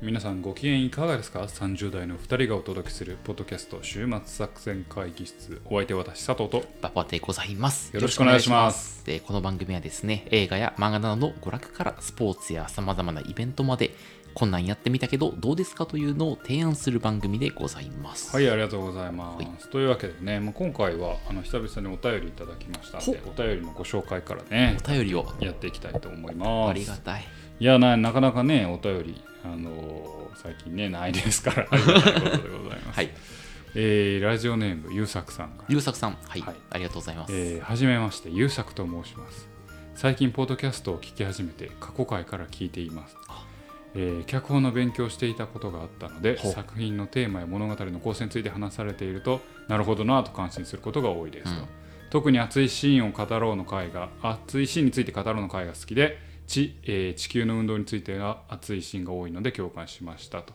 皆さんご機嫌いかがですか ?30 代の2人がお届けするポッドキャスト週末作戦会議室。お相手は私佐藤と。バパでございます。よろしくお願いします。でこの番組はですね、映画や漫画などの娯楽からスポーツや様々なイベントまで、こんなんやってみたけどどうですかというのを提案する番組でございます。はいありがとうございます、というわけでね、まあ、今回はあの久々にお便りいただきましたのでお便りのご紹介からねお便りを。やっていきたいと思います。ありがたい。いやななかなかねお便りあのー最近ねないですからありがたいことでございます、はい。えーラジオネームゆうさくさんがゆうさくさん、はい、はいありがとうございます。えーはじめまして、ゆうさくと申します。最近、ポッドキャストを聞き始めて、過去回から聞いています。えー脚本の勉強をしていたことがあったので、作品のテーマや物語の構成について話されていると、なるほどなと感心することが多いですと。うん特に熱いシーンを語ろうの回が、熱いシーンについて語ろうの回が好きで、地えー地球の運動についてが熱いシーンが多いので共感しましたと。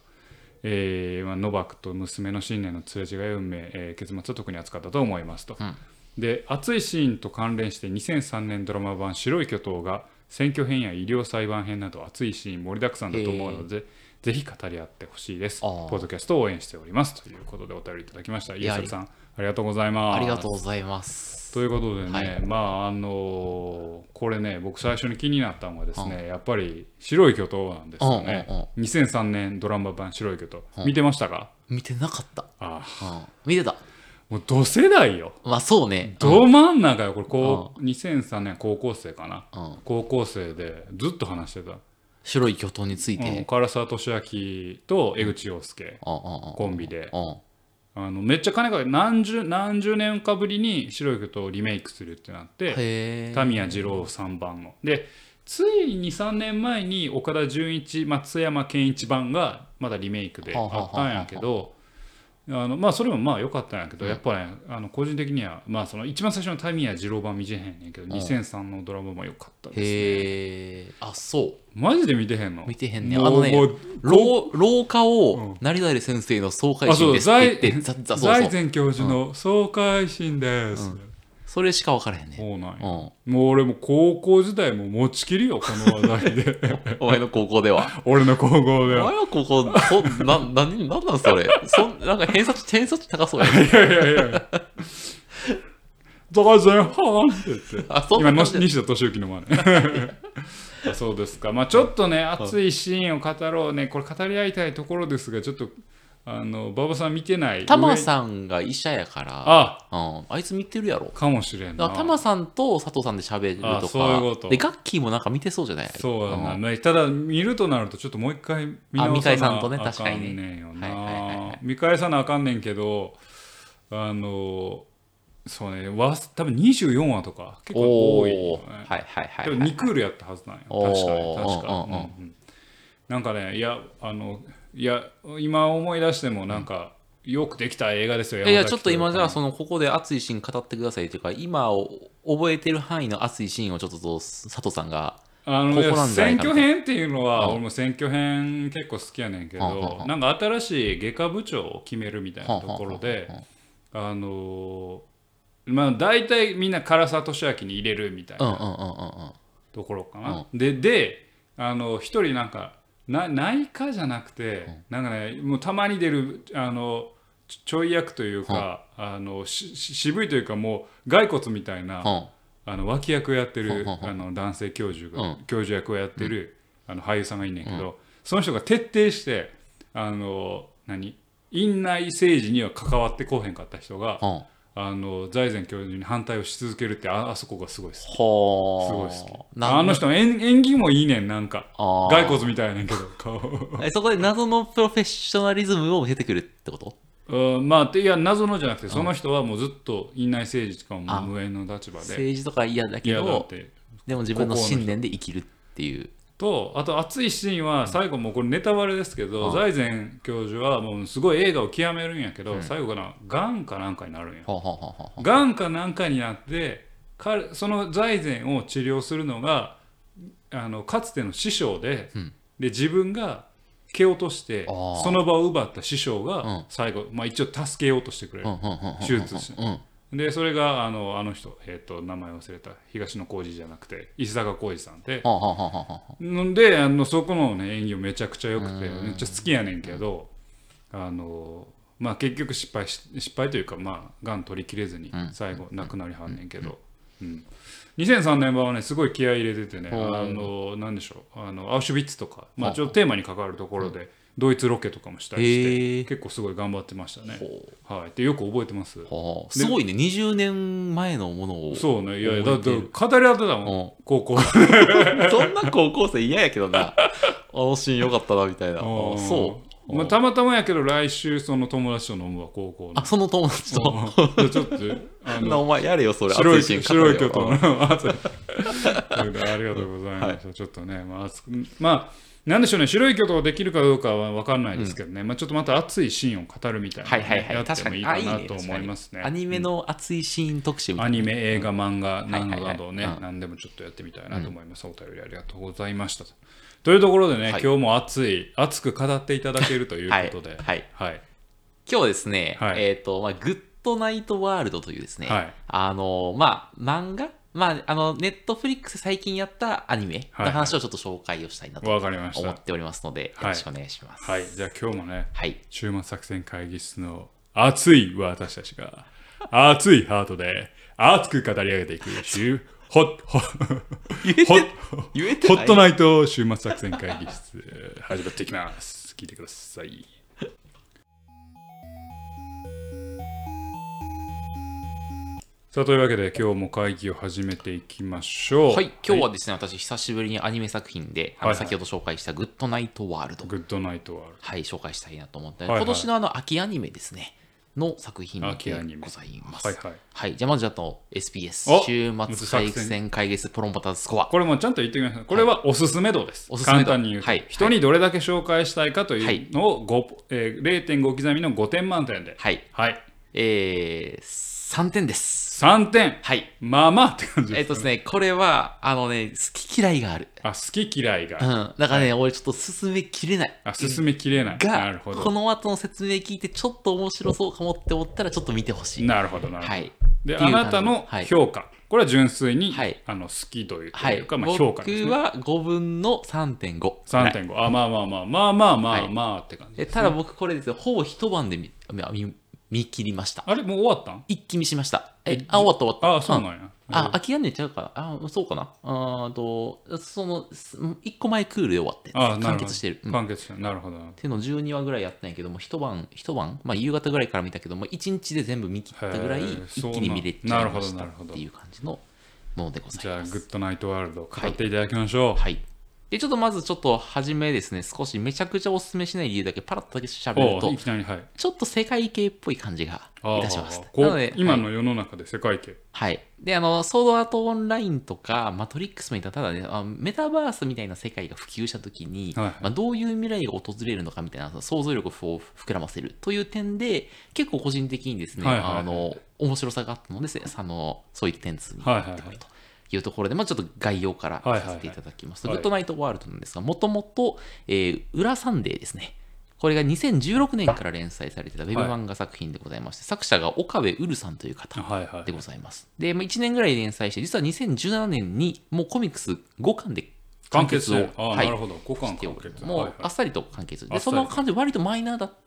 えーまあ、ノバクと娘の信念のすれ違い運命、えー結末を特に扱ったと思いますと。うんで熱いシーンと関連して2003年ドラマ版「白い巨頭」が選挙編や医療裁判編など熱いシーン盛りだくさんだと思うので、ぜひ語り合ってほしいです。ポッドキャストを応援しております。ということでお便りいただきました。いやゆうさんありがとうございます。ありがとうございます。ということでね、はい。まああのこれね僕最初に気になったのがですね、やっぱり白い巨頭なんですよね、うんうん2003年ドラマ版白い巨頭、うん。見てましたか？見てなかった。ああ。うん、見てた。もう同世代よ。まあそうね。ど真ん中よ。これこう2003年高校生かな。うんうん。高校生でずっと話してた、白い巨頭について。うん、唐沢寿明と江口洋介コンビでうんあのめっちゃ金か何十何十年かぶりに白い巨頭をリメイクするってなってへえ。タミヤ二郎3番の。でつい23年前に岡田准一松山ケンイチ版がまだリメイクであったんやけどあのまあそれもまあ良かったんやけど、やっぱねあの個人的にはまあその一番最初のタミヤ二郎版見てへんねんけど、2003のドラマも良かったです、ね、へえ。あ、そう。マジで見てへんの？見てへんね。あのね廊廊下うんを成田先生の総会心ですってう。財前教授の総会心です、うんそれしか分からへんね。そうなんや、うん。もう俺も高校時代も持ちきりよこの話題で お前の高校では。俺の高校ではお前は高校、そな、な、なんなんそれ。そんなんか偏差値、偏差値高そうやね。いやいやいや。大前半って言って。あ、そん今のな感じで。西田敏行の前ね。あそうですか。まあちょっとね、熱いシーンを語ろうね。これ語り合いたいところですが、ちょっと、あの、馬場さん見てない。タマ上さんが医者やから、あ、うん、あいつ見てるやろ。かもしれんな。だからタマさんと佐藤さんで喋るあとそういうこと。か、で、ガッキーもなんか見てそうじゃない？そうだな。ん。まあただ、見るとなると、ちょっともう一回見直さな返さんとねあか確かにねはいはい。見返さなあかんねんけど、あの、そうね、わ多分24話とか結構多いよね。おー。はいはいはいでもはい。2クールやったはずなんよ。確かに。確かうんうんうん。うんうん。なんかねいやあのいや今思い出してもなんか、よくできた映画ですよいや、ちょっと今じゃあ、の。その、ここで熱いシーン語ってくださいというか、今を覚えてる範囲の熱いシーンをちょっと佐藤さんが、あのここ選挙編っていうのは、うん。俺も選挙編結構好きやねんけど、なんか新しい外科部長を決めるみたいなところであのまあ大体みんな唐沢寿明に入れるみたいな。ところかな。でであの一人なんかな内科じゃなくて、なんかねもうたまに出るあのちょい役というか、あの渋いというかもう骸骨みたいな、うん。あの脇役をやってるあの男性教授が、うん。教授役をやってる、あの俳優さんがいんねんけど、その人が徹底してあの何？院内政治には関わってこうへんかった人が、うん。あの財前教授に反対をし続けるってああそこがすごいです。ごい好き。なあの人の演演技もいいねん、なんか。骸骨みたいやねんけど、顔。えそこで謎のプロフェッショナリズムを出てくるってこと？うんまあ、でいや、謎のじゃなくて、その人はもうずっと院内政治とかもあ無縁の立場で。政治とか嫌だけど、て。でも自分の信念で生きるっていう。と、あと熱いシーンは、最後もうこれネタバレですけど、財前教授はもうすごい映画を極めるんやけど、最後からがんかなんかになるんや。がんかなんかになって、彼その財前を治療するのが、あのかつての師匠で、うん。で自分が蹴落としてその場を奪った師匠うん。が最後、まあ、一応助けようとしてくれる、手術して。うんでそれがあのあの人、えー、と名前忘れた。東野幸治じゃなくて石坂浩二さんで。はであのそこの、ね、演技もめちゃくちゃ良くてうん。めっちゃ好きやねんけどあの、まあ、結局失敗し失敗というかまあがん取りきれずにうん。最後亡くなりはんねんけど、うん。2003年版はねすごい気合い入れててねあのなんでしょう。あのアウシュビッツとか、まあちょっとテーマに関わるところでドイツロケとかもしたりして結構すごい頑張ってましたね。ほはい、でよく覚えてます。すごいね。20年前のものをそうね。いやいやだって語り合ってたもん。うん。高校。そんな高校生嫌やけどな。あのシーンよかったなみたいな。そう。まあ、たまたまやけど来週その友達と飲むわ高校の。あその友達と？ちょっと あなのお前やれよそれ。白い白い巨語れよ。頭の ありがとうございました、ちょっとねまあまあなんでしょうね白い巨頭できるかどうかは分かんないですけどね、まあ、ちょっとまた熱いシーンを語るみたいなはいはいはい。やってもいいかなと思いますね。アニメの熱いシーン特集みたいな。アニメ、映画、漫画はいはいなどをね、うん何でもちょっとやってみたいなと思います。お便りありがとうございました。というところでね、はい。今日も熱い、熱く語っていただけるということで、はい。はい、今日はですね、はい。えっ、と、まあ、グッドナイトワールドというですね、はい。あの、まあ、漫画まあ、あの、ネットフリックス最近やったアニメの話をちょっと紹介をしたいなと。思っておりますので、よろしくお願いします。はい、じゃあ今日もね、はい。週末作戦会議室の熱い私たちが、熱いハートで熱く語り上げていく週、ホッ、ホッ、ホッ、ホットナイト週末作戦会議室、始まっていきます。聞いてください。さあというわけで今日も会議を始めていきましょう。はい、今日はですね、私、久しぶりにアニメ作品で、あのはいはい先ほど紹介したグッドナイトワールド、グッドナイトワールはい、紹介したいなと思って、はいはい今年のあの秋アニメですね、の作品で秋アニメございまド。す。はいはい。はい、じゃあまずあと SBS お週末回戦会議室プロンパターズスコア。これもちゃんと言ってきました。これはおすすめ度です。おすすめ度簡単に言うと、はい人にどれだけ紹介したいかとはいいうのを5、えー0.5刻みの5点満点で。はい、はい。えー、3点です。3点。はい。まあまあって感じです、えっとですね、これは、あのね、好き嫌いがある。あ、好き嫌いが。うん。だからね、俺ちょっと進めきれない。あ、進めきれない。ながる、ほこど。の後の説明聞いて、ちょっと面白そうかもって思ったら、ちょっと見てほしい。なるほど、なるほど。はい。で、あなたのはい評価。これは純粋に、はいあの好きというとはいまあ、評価です、ね。僕は5分の3.5。3.5。あ、まあまあまあ、まあまあまあはいまあって感じです、ね。でただ僕これですね、ほぼ一晩で見見見切りました。あれ、もう終わったん？一気見しました。え、あ、終わった終わった。あ、そううんなんや。あ、秋やんねちゃうかな。あ、そうかな。あーと、その、す一個前クールで終わって、あなるほど完結してる。うんっ完結した。なるほど。ていうのを12話ぐらいやったんやけども、一晩、一晩、まあ夕方ぐらいから見たけども、一日で全部見切ったぐらいへー、一気に見れちゃいましたなるほどなるほどっていう感じのものでございじゃあ、ます。グッドナイトワールド、語っていただきましょう。はい。で、ちょっとまずちょっと初めですね、少しめちゃくちゃお勧めしない理由だけパラッとだけ喋るとおい、きなり、はい。ちょっと世界系っぽい感じがいたします。なので、はい今の世の中で世界系。はい。で、あの、ソードアートオンラインとか、マトリックスみたいな、ただね、あメタバースみたいな世界が普及したときに、はいはいまあ、どういう未来が訪れるのかみたいな想像力を膨らませるという点で、結構個人的にですね、はいはいはいあの、面白さがあったので、せあのそういった点数にはいはいはいなってくると。いうところで、まあ、ちょっと概要からはいはいはい。させていただきます。と、はい。グッドナイトワールドなんですが、もともと、えー、裏サンデーですね。これが2016年から連載されてたウェブ漫画作品でございまして、作者が岡部うるさんという方はいはいで。ございます。で、まあ、1年ぐらい連載して、実は2017年にもうコミックス5巻で完結を、完結あーはい。なるほど。五巻してお完結もうはいはい。あっさりと完結。で、その感じ割とマイナーだって、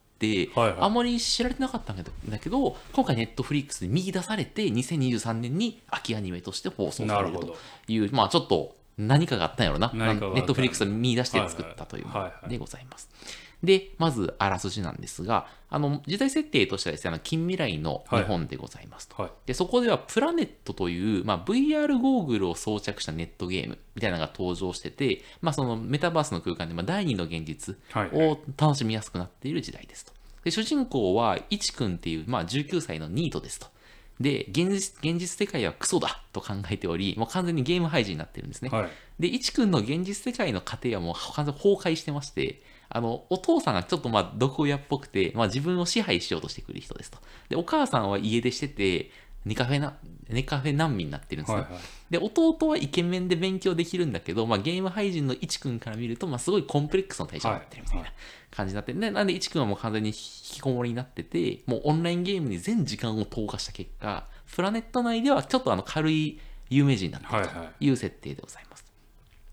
はいはいあまり知られてなかったんだけど、今回ネットフリックスで見出されて、2023年に秋アニメとして放送されるという、まあちょっと何かがあったんやろな。何かがあったネットフリックスを見出して作ったというものはいはいはいはいでございます。で、まずあらすじなんですが、あの時代設定としてはですね、あの近未来の日本でございますと。はい。でそこではプラネットという、まあ、VR ゴーグルを装着したネットゲームみたいなのが登場してて、まあ、そのメタバースの空間で、まあ、第二の現実はいを楽しみやすくなっている時代ですと。で主人公はイチ君っていう、まあ、19歳のニートですと。で現実、現実世界はクソだと考えており、もう完全にゲーム配信になってるんですね。はい。で、いちくんの現実世界の家庭はもう完全に崩壊してまして、あの、お父さんがちょっとまあ毒親っぽくて、まあ自分を支配しようとしてくる人ですと。で、お母さんは家出してて、ネカフェな、ネカフェ難民になってるんですね。はいはい。で、弟はイケメンで勉強できるんだけど、まあゲーム配信のいちくんから見ると、まあすごいコンプレックスの対象になってるみたいなはい感じになって、でなんでいちくんはもう完全に引きこもりになってて、もうオンラインゲームに全時間を投下した結果、プラネット内ではちょっとあの軽い有名人になっているはいはいという設定でございます。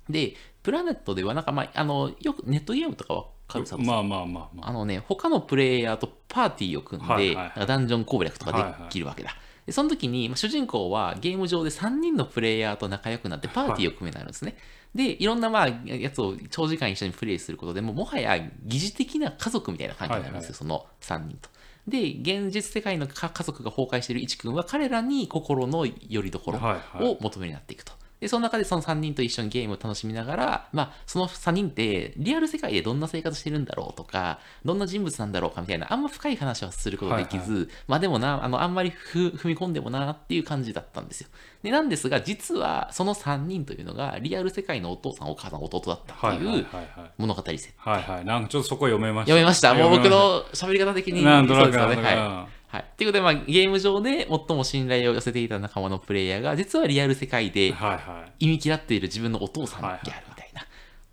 で、プラネットではなんか、まあ、あのよくネットゲームとかわかるさまあまあまあまああのね、他のプレイヤーとパーティーを組んで、はいはいはいダンジョン攻略とかできるわけだ。でその時に、まあ主人公はゲーム上で3人のプレイヤーと仲良くなってパーティーを組めになるんですね。で、いろんなまあやつを長時間一緒にプレイすることでもうもはや疑似的な家族みたいな感じになるんですよ、その3人と。で、現実世界のか家族が崩壊している一君は彼らに心の拠り所はいはいを求めになっていくと。で、その中でその3人と一緒にゲームを楽しみながら、まあ、その3人ってリアル世界でどんな生活してるんだろうとか、どんな人物なんだろうかみたいな、あんま深い話はすることできず、まあでもな、あの、あんまりふ踏み込んでもなっていう感じだったんですよ。で、なんですが、実はその3人というのが、リアル世界のお父さん、お母さん、弟だったっていうはいはいはいはい物語設定。はいはいなんかちょっとそこ読めました読めました。もう僕の喋り方的に。したなんとなくそうですよね。はい。ははい。ということで、まあ、ゲーム上で最も信頼を寄せていた仲間のプレイヤーが、実はリアル世界でいはいはい。意味嫌っている自分のお父さんであるみたいな。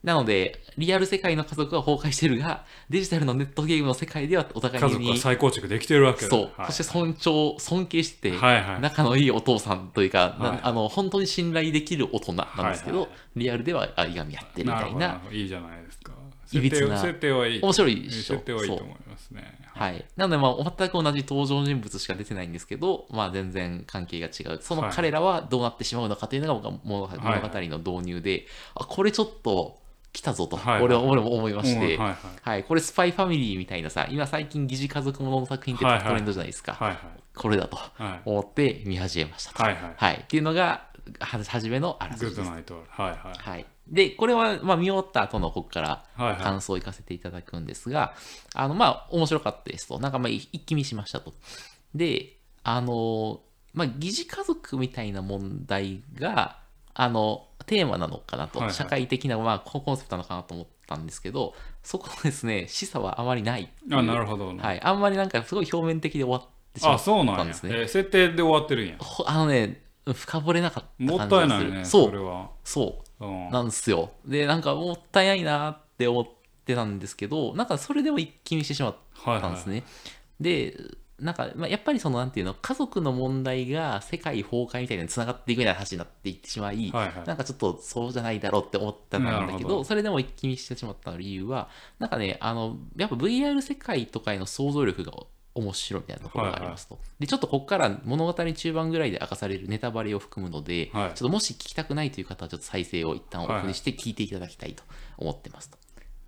なので、リアル世界の家族は崩壊してるが、デジタルのネットゲームの世界ではお互い家族はに、再構築できてるわけだ。そう、はいそして尊重、尊敬してて、はいはい。仲のいいお父さんというか、なはい。あの本当に信頼できる大人なんですけど、はいはい。リアルではあいがみやってるみたいな。るほどいいじゃないですか。いびつな。設定はいい。面白いでしょ。設定はいいと思いますねはい。なので、まあ、全く同じ登場人物しか出てないんですけど、まあ、全然関係が違う。その彼らはどうなってしまうのかというのが僕は物語の導入で、あ、これちょっと来たぞと、はいはい俺は俺も思いまして、うんはいはい、これスパイファミリーみたいなさ、今最近疑似家族ものの作品ってはいはいトレンドじゃないですか。はいはいこれだとはい思って見始めましたと。はいはいはい。っていうのが、は初めのあらすじです。はいはいはい。で、これは、まあ、見終わった後のここからはいはい感想をいかせていただくんですが、あの、まあ、面白かったですと。なんか、まあ、い一気見しましたと。で、あの、まあ、疑似家族みたいな問題が、あの、テーマなのかなと、はいはい社会的な、まあ、コンセプトなのかなと思ったんですけど、そこですね、示唆はあまりない。あなるほどはい。あんまりなんか、すごい表面的で終わってしまあっそうなんやたんですね。えー設定で終わってるんやほあのね、深掘れなかったもっ感じがする。たいないねそう、それはそう。うんなんですよ。で、なんかもったいないなって思ってたんですけど、なんかそれでも一気見してしまったんですね。で、なんか、まあ、やっぱりその、なんていうの、家族の問題が世界崩壊みたいにつながっていくような話になっていってしまい、はいはいなんかちょっとそうじゃないだろうって思ったんだけどそれでも一気見してしまった理由は、なんかね、あの、やっぱ VR 世界とかへの想像力が面白いみたいなところがありますと。で、ちょっとここから物語中盤ぐらいで明かされるネタバレを含むので、はい。ちょっともし聞きたくないという方は、ちょっと再生を一旦オフにして聞いていただきたいと思ってますと。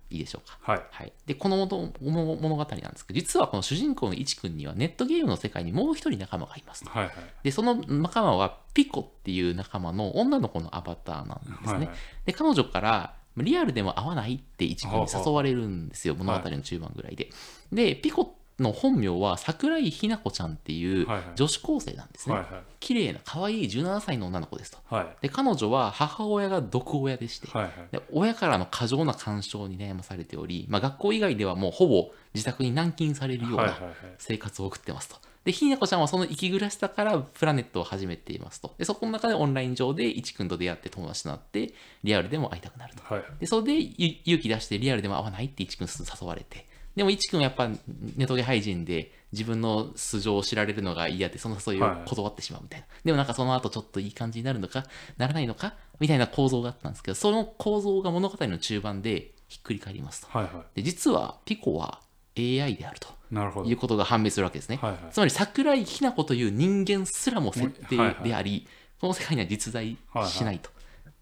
いいでしょうか？はい。はい、でこの物語なんですけど実はこの主人公のいちくんにはネットゲームの世界にもう一人仲間がいますと。はいはい。でその仲間はピコっていう仲間の女の子のアバターなんですね、はいはい。で彼女からリアルでも会わないっていちくんに誘われるんですよは物語の中盤ぐらいで、でピコの本名は桜井日奈子ちゃんっていう女子高生なんですね、はいはい綺麗な可愛い17歳の女の子ですとはいで彼女は母親が毒親でして、はいはいで親からの過剰な干渉に悩まされており、まあ、学校以外ではもうほぼ自宅に軟禁されるような生活を送ってますと。で、ひなこちゃんはその生き暮らしだからプラネットを始めていますと。で、そこの中でオンライン上でいちくんと出会って友達となって、リアルでも会いたくなると。はいで、それでゆ勇気出してリアルでも会わないっていちくん誘われて。でもいちくんはやっぱネトゲ廃人で自分の素性を知られるのが嫌でその誘いを断ってしまうみたいな。でもなんかその後ちょっといい感じになるのかならないのかみたいな構造があったんですけど、その構造が物語の中盤でひっくり返りますと。はいはで、実はピコは AI であると。いなるほどいうことが判明するわけですね。はいはいつまり桜井日奈子という人間すらも設定はいはいであり、この世界には実在しないと。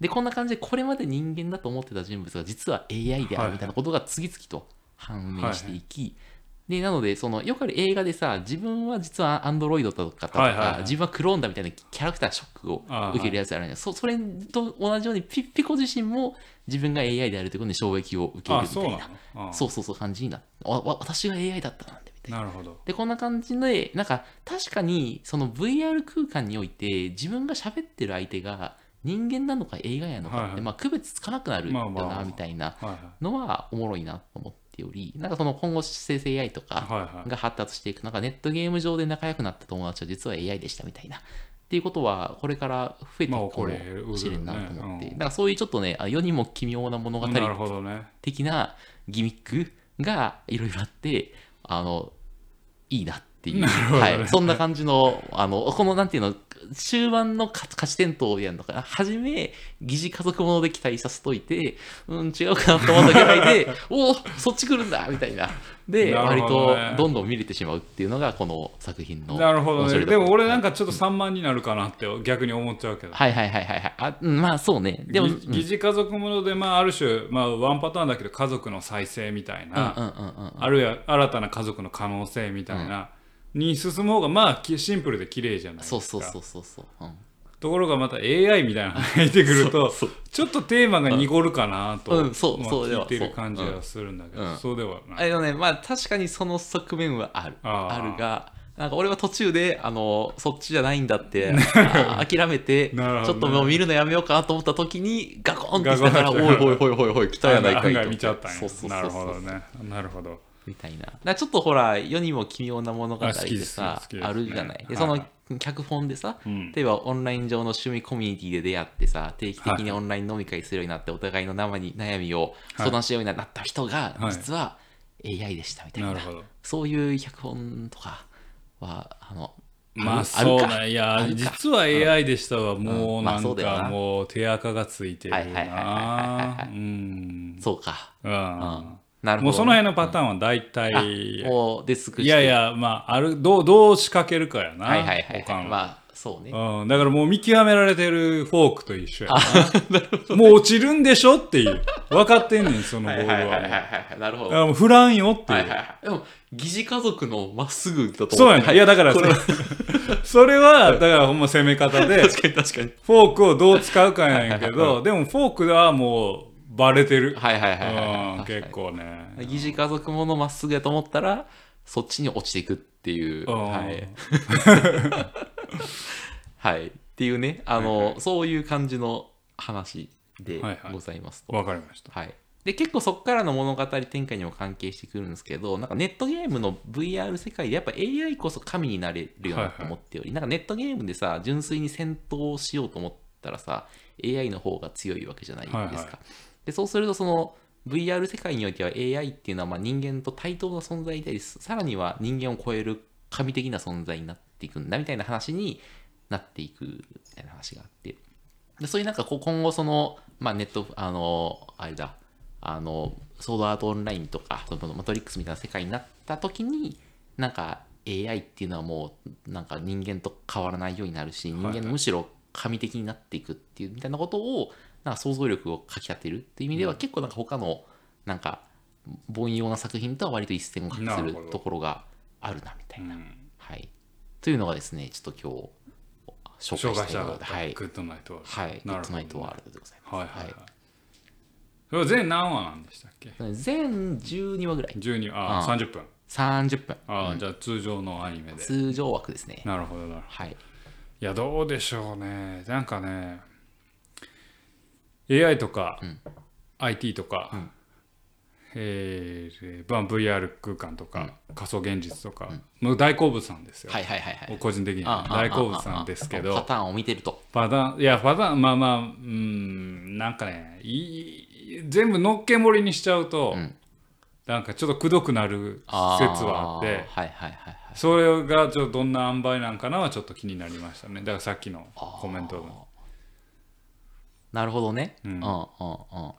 で、こんな感じでこれまで人間だと思ってた人物が実は AI であるみたいなことが次々と判明していき、でなのでそのよくある映画でさ自分は実はアンドロイドだとかとか、はいはいはい。自分はクローンだみたいなキャラクターショックを受けるやつあるんですそそれと同じようにピピコ自身も自分が AI であるということに衝撃を受けるあみたいなそうそうそう感じになってわわ私が AI だったなんてみたいな。なるほど。でこんな感じでなんか確かにその VR 空間において自分が喋ってる相手が人間なのか映画やのかって、はいはい。まあ、区別つかなくなるよまあまあまあ。なみたいなはいはい。のはおもろいなと思っておりなんかその今後生成 AI とかが発達していくなんかネットゲーム上で仲良くなった友達は実は AI でしたみたいな。っていうことはこれから増えていくかもしれんなと思って、うんだからそういうちょっとねあ世にも奇妙な物語なるほどね。的なギミックがいろいろあってあのいいなっっていう、はい、そんな感じの、あの、このなんていうの、終盤の勝勝ち点とやるのかな、初め、疑似家族もので期待させといて、うん、違うかなと思ったぐらいで、おお、そっち来るんだみたいな。で、なる割とどんどん見れてしまうっていうのが、この作品の。なるほどね。でも俺なんかちょっと散漫になるかなって逆に思っちゃうけど。はいはいはいはいはい。あうんまあそうね。でも、うん疑疑似家族もので、まあ、ある種、まあ、ワンパターンだけど家族の再生みたいな、うんうんうんうん。あるいは新たな家族の可能性みたいな、に進む方がまあきシンプルで綺麗じゃないですか。そうそうそうそうそう。うん。ところがまた AI みたいなのが入ってくると そう。ちょっとテーマが濁るかなと、うん。そうまあそうでは聞いてる感じはするんだけど、うん。そうではない、あのね、まあ確かにその側面はある。あー。あるが、なんか俺は途中で、あの、そっちじゃないんだって、諦めて、ちなるほょっともう見るのやめようかなと思った時に、ガコンってきたから、おいおいおいおいおい、来たやないかいと。案外見ちゃったんや。そうそうそうそう。なるほどね。なるほどみたいな。ちょっとほら、世にも奇妙な物語あ好きでですさ好きです。ねあるじゃない。で、はい。その脚本でさ、うん。例えばオンライン上の趣味コミュニティで出会ってさ、定期的にオンライン飲み会するようになって、お互いの生に悩みを相談しようになった人が、はい。実は AI でしたみたいな。そういう脚本とかは、あの、まあるそうかね。いや実は AI でしたわもうなんかもう手垢がついてるな。そうか。うんなるほど。もうその辺のパターンは大体もうデスクいやいやまああるどうどう仕掛けるかやなはいはいはい、はい。まあ、そうね。うん、だからもう見極められてるフォークと一緒やな。もう落ちるんでしょっていう。分かってんねん、そのボールは。はいはいはいはいだはい。なるほど。からもう振らんよっていう。はいはいはい。でも、疑似家族のまっすぐだと思そうやねん。いや、だからそこれれ、それは、だからほんま攻め方で、確かに確かに。フォークをどう使うかやねんけはいはいはど、でもフォークはもうバレてる。はいはいはいはいはいうん、結構ね。疑似家族ものまっすぐやと思ったら、そっちに落ちていくっていう。うんはい。はい。っていうね、あの、そういう感じの話ではいはいございますと。わかりました。はい。で、結構そこからの物語展開にも関係してくるんですけど、なんかネットゲームの VR 世界でやっぱ AI こそ神になれるようなと思っており、なんかネットゲームでさ、純粋に戦闘しようと思ったらさ、AI の方が強いわけじゃないですか。はいはいで、そうするとその VR 世界においては AI っていうのはまあ人間と対等な存在であり、さらには人間を超える神的な存在になっていくんだみたいな話になっていくみたいな話があって、でそういうなんかこう今後その、まあ、ネット、あの、あれだ、あの、ソードアートオンラインとか、そのマトリックスみたいな世界になった時に、なんか AI っていうのはもう、なんか人間と変わらないようになるし、人間むしろ神的になっていくっていうみたいなことを、なんか想像力をかき立てるっていう意味では、結構なんか他の、なんか、凡庸な作品とは割と一線を画するところがあるな、みたいな。うんはい。というのがですね、ちょっと今日、紹紹介介したたかった。はい。グッドナイトワールドはい。グッドナイトワールドでございます。はいはいはい。それは全何話なんでしたっけ？全12話ぐらい。?12、あ、うん30分。30分。あ、じゃあ通常のアニメで。通常枠ですね。なるほどなるほど。はい。いや、どうでしょうね。なんかね、AI とか、IT とか、えーまあ VR 空間とか、仮想現実とかの大好物なんですよ。はいはいはいはい。個人的に大好物なんですけど、パターンを見てると。パターン、いや、パターン、まあまあ、うん、なんかね、いい全部のっけ盛りにしちゃうと、んなんかちょっとくどくなる説はあって、はいはいはいはい。それがちょっとどんな塩梅なんかなはちょっと気になりましたね。だからさっきのコメントの。なるほどね。ううんんうんうん。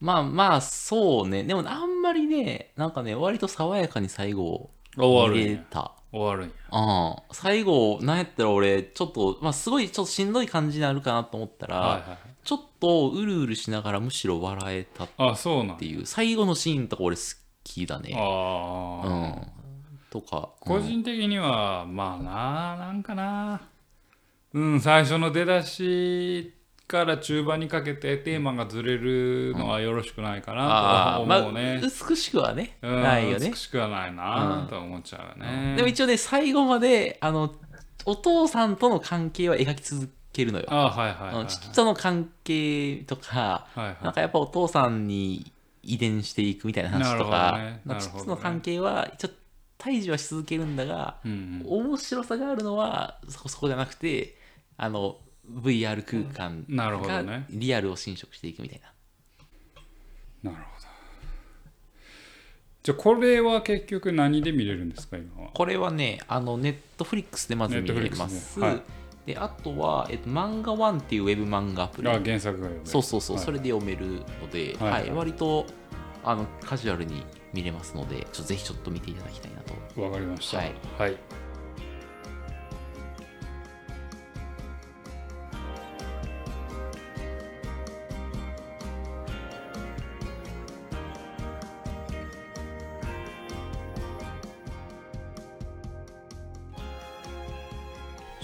まあまあ、そうね。でもあんまりね、なんかね、割と爽やかに最後、終われた。終わるんや。うん。最後、なんやったら俺、ちょっと、まあすごいちょっとしんどい感じになるかなと思ったら、はいはい。ちょっとうるうるしながらむしろ笑えたっあ、そうなんていう、最後のシーンとか俺好きだね。ああ、うん。とか。個人的には、まあな、なんかな。うん、最初の出だしから中盤にかけてテーマがずれるのはよろしくないかあなと思うね。、美しくはね、うんないよね美。しくはないなと思っちゃうよね。でも一応ね、最後まで、あの、お父さんとの関係は描き続けるのよ。ああ、はいはいはい、はい。あの父との関係とか、はいはいなんかやっぱお父さんに遺伝していくみたいな話とか、どねね父との関係は一応対峙はし続けるんだが、うん面白さがあるのはそこそこじゃなくて、あの、VR 空間がね。リアルを侵食していくみたいな。なるほど。じゃあこれは結局何で見れるんですか今は？これはね、あのネットフリックスでまず見れます。ではい。であとは、えっと、漫画ワンっていうウェブ漫画アプリ。あ原作が読める。そうそうそう、はい。それで読めるので、はい。はい。割とあのカジュアルに見れますので、ぜひちょっと見ていただきたいなと。わかりました。はい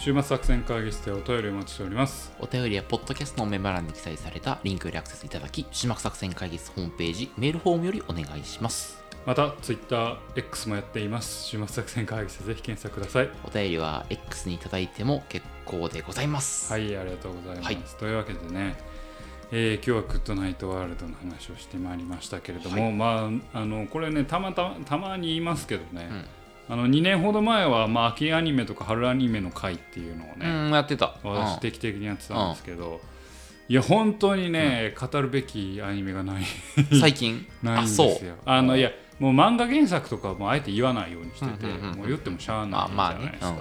週末作戦会議室でお便りお待ちしておりますお便りは、ポッドキャストのメモ欄に記載されたリンクよりアクセスいただき、島作戦会議室ホームページ、メールフォームよりお願いします。また TwitterX もやっています週末作戦会議室ぜひ検索くださいお便りは X にいただいても結構でございます。はい、ありがとうございます。はいというわけでね、えー今日はグッドナイトワールドの話をしてまいりましたけれども、はいまあ、あのこれねたまたたまに言いますけどね、あの2年ほど前は、まあ、秋アニメとか春アニメの会っていうのをうね、ん、やってた。私定期的にやってたんですけど、いや本当にね、語るべきアニメがない。うん最近？ないんですあ、よ。あのいやもう漫画原作とかはもうあえて言わないようにしてて、うんうんうんうん。もう言ってもしゃあないじあまあねゃないですか。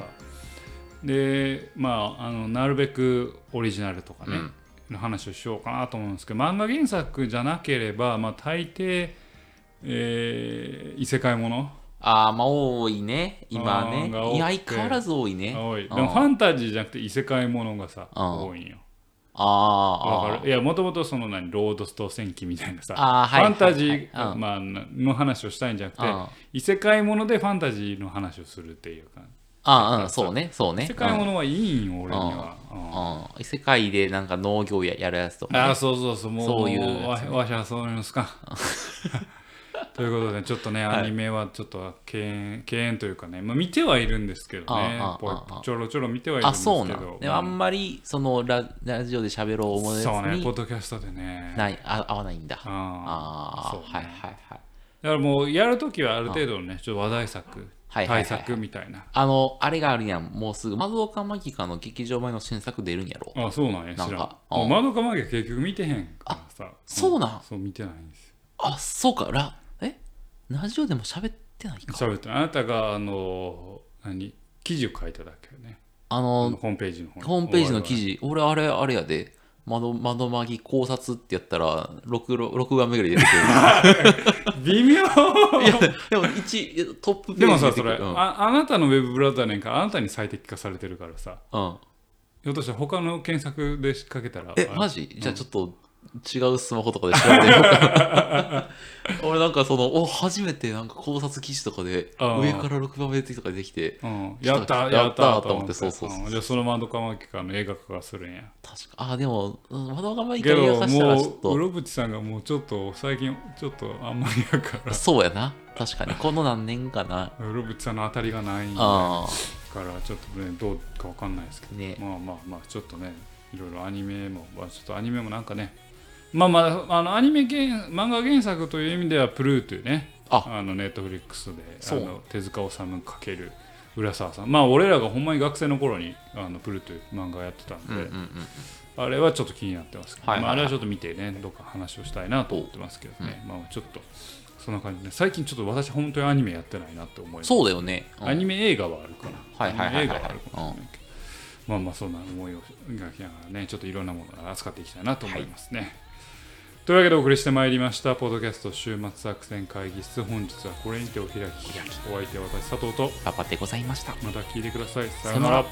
でまああのなるべくオリジナルとかね、うん。の話をしようかなと思うんですけど漫画原作じゃなければ、まあ、大抵、えー異世界ものああ、まあ多いね。今ね。いや、相変わらず多いね。が多い。でうん。もファンタジーじゃなくて異世界ものがさうん。多いんよ。ああかる。いやもともとその何ロードスト戦記みたいなさファンタジはいー、まあ、の話をしたいんじゃなくてうん。異世界ものでファンタジーの話をするっていうかああ、うん、そうね、そうね。異世界ものはいいんよ、俺には、うん。世界でなんか農業ややるやつとか、ね。ああそうそうそう。もうそういうわわしはそういうのですか ということでちょっとねはい。アニメはちょっと敬遠敬遠というかね、まあ、見てはいるんですけどねちょろちょろ見てはいるんあ、ですけど。そうなん。でもあんまり、そのラ、ラジオで喋ろう思うやつそうねポッに、ドキャストでね。ない、あ合わないんだ。あああ、そうね。はいはいはい。だからもうやるときはある程度のねちょっと話題作はいはいはいはい。対策みたいな。あの、あれがあるやん。もうすぐ、窓岡マギカの劇場前の新作出るんやろ？あそうなんや知らん。なん。か窓かまげ結局見てへんからさ。そうなん？そう見てないんですよ。あ、そうか、ラ、えラジオでも喋ってないか。喋ってあなたがあの何？記事を書いただけよね。ああのの、ホームページのホームページの記事、俺、あれ、あれやで。窓窓マギ考察ってやったら 6, 6番目ぐらい出てくる。微妙。いや、でも1、トップページでもさそれ、うん。ああなたのウェブブラウザねんからあなたに最適化されてるからさ。うん。ひょっとしたら他の検索でかけたら？え、あマジ？じゃあちょっと違うスマホとかで調べてみようか。俺なんかその、お、初めてなんか考察記事とかで、上から6番目とか出てきて、うん、やったやったと思って。そうそうそうん。じゃあその窓かまきかの映画化がするんや。確か、あ、でも、うん窓が前けどからかしたらちょっと、室渕さんがもうちょっと最近ちょっとあんまりやか。らそうやな。確かに、この何年かな。室渕さんの当たりがないかあらちょっとねどうかわかんないですけど。あ、ね。まあまあまあちょっとねいろいろアニメも、まあ、ちょっとアニメもなんかねまあまああのアニメ原漫画原作という意味ではプルーというねああのネットフリックスであの手塚治虫かける浦沢さんまあ俺らがほんまに学生の頃にあのプルーという漫画やってたんで、うんうんうん。あれはちょっと気になってますけど、はいはいはいまあ、あれはちょっと見てねどっか話をしたいなと思ってますけどね、まあちょっとそんな感じで最近ちょっと私本当にアニメやってないなって思いますそうだよね。うんアニメ映画はあるかな。はいはいはいはい映画はあるかもしれないけど。まあまあそんな思いを描きながらね、ちょっといろんなものを扱っていきたいなと思いますね。というわけでお送りしてまいりました、ポッドキャスト週末作戦会議室。本日はこれにてお開き。お相手は私、佐藤と、パパでございました。また聞いてください。ささよなら。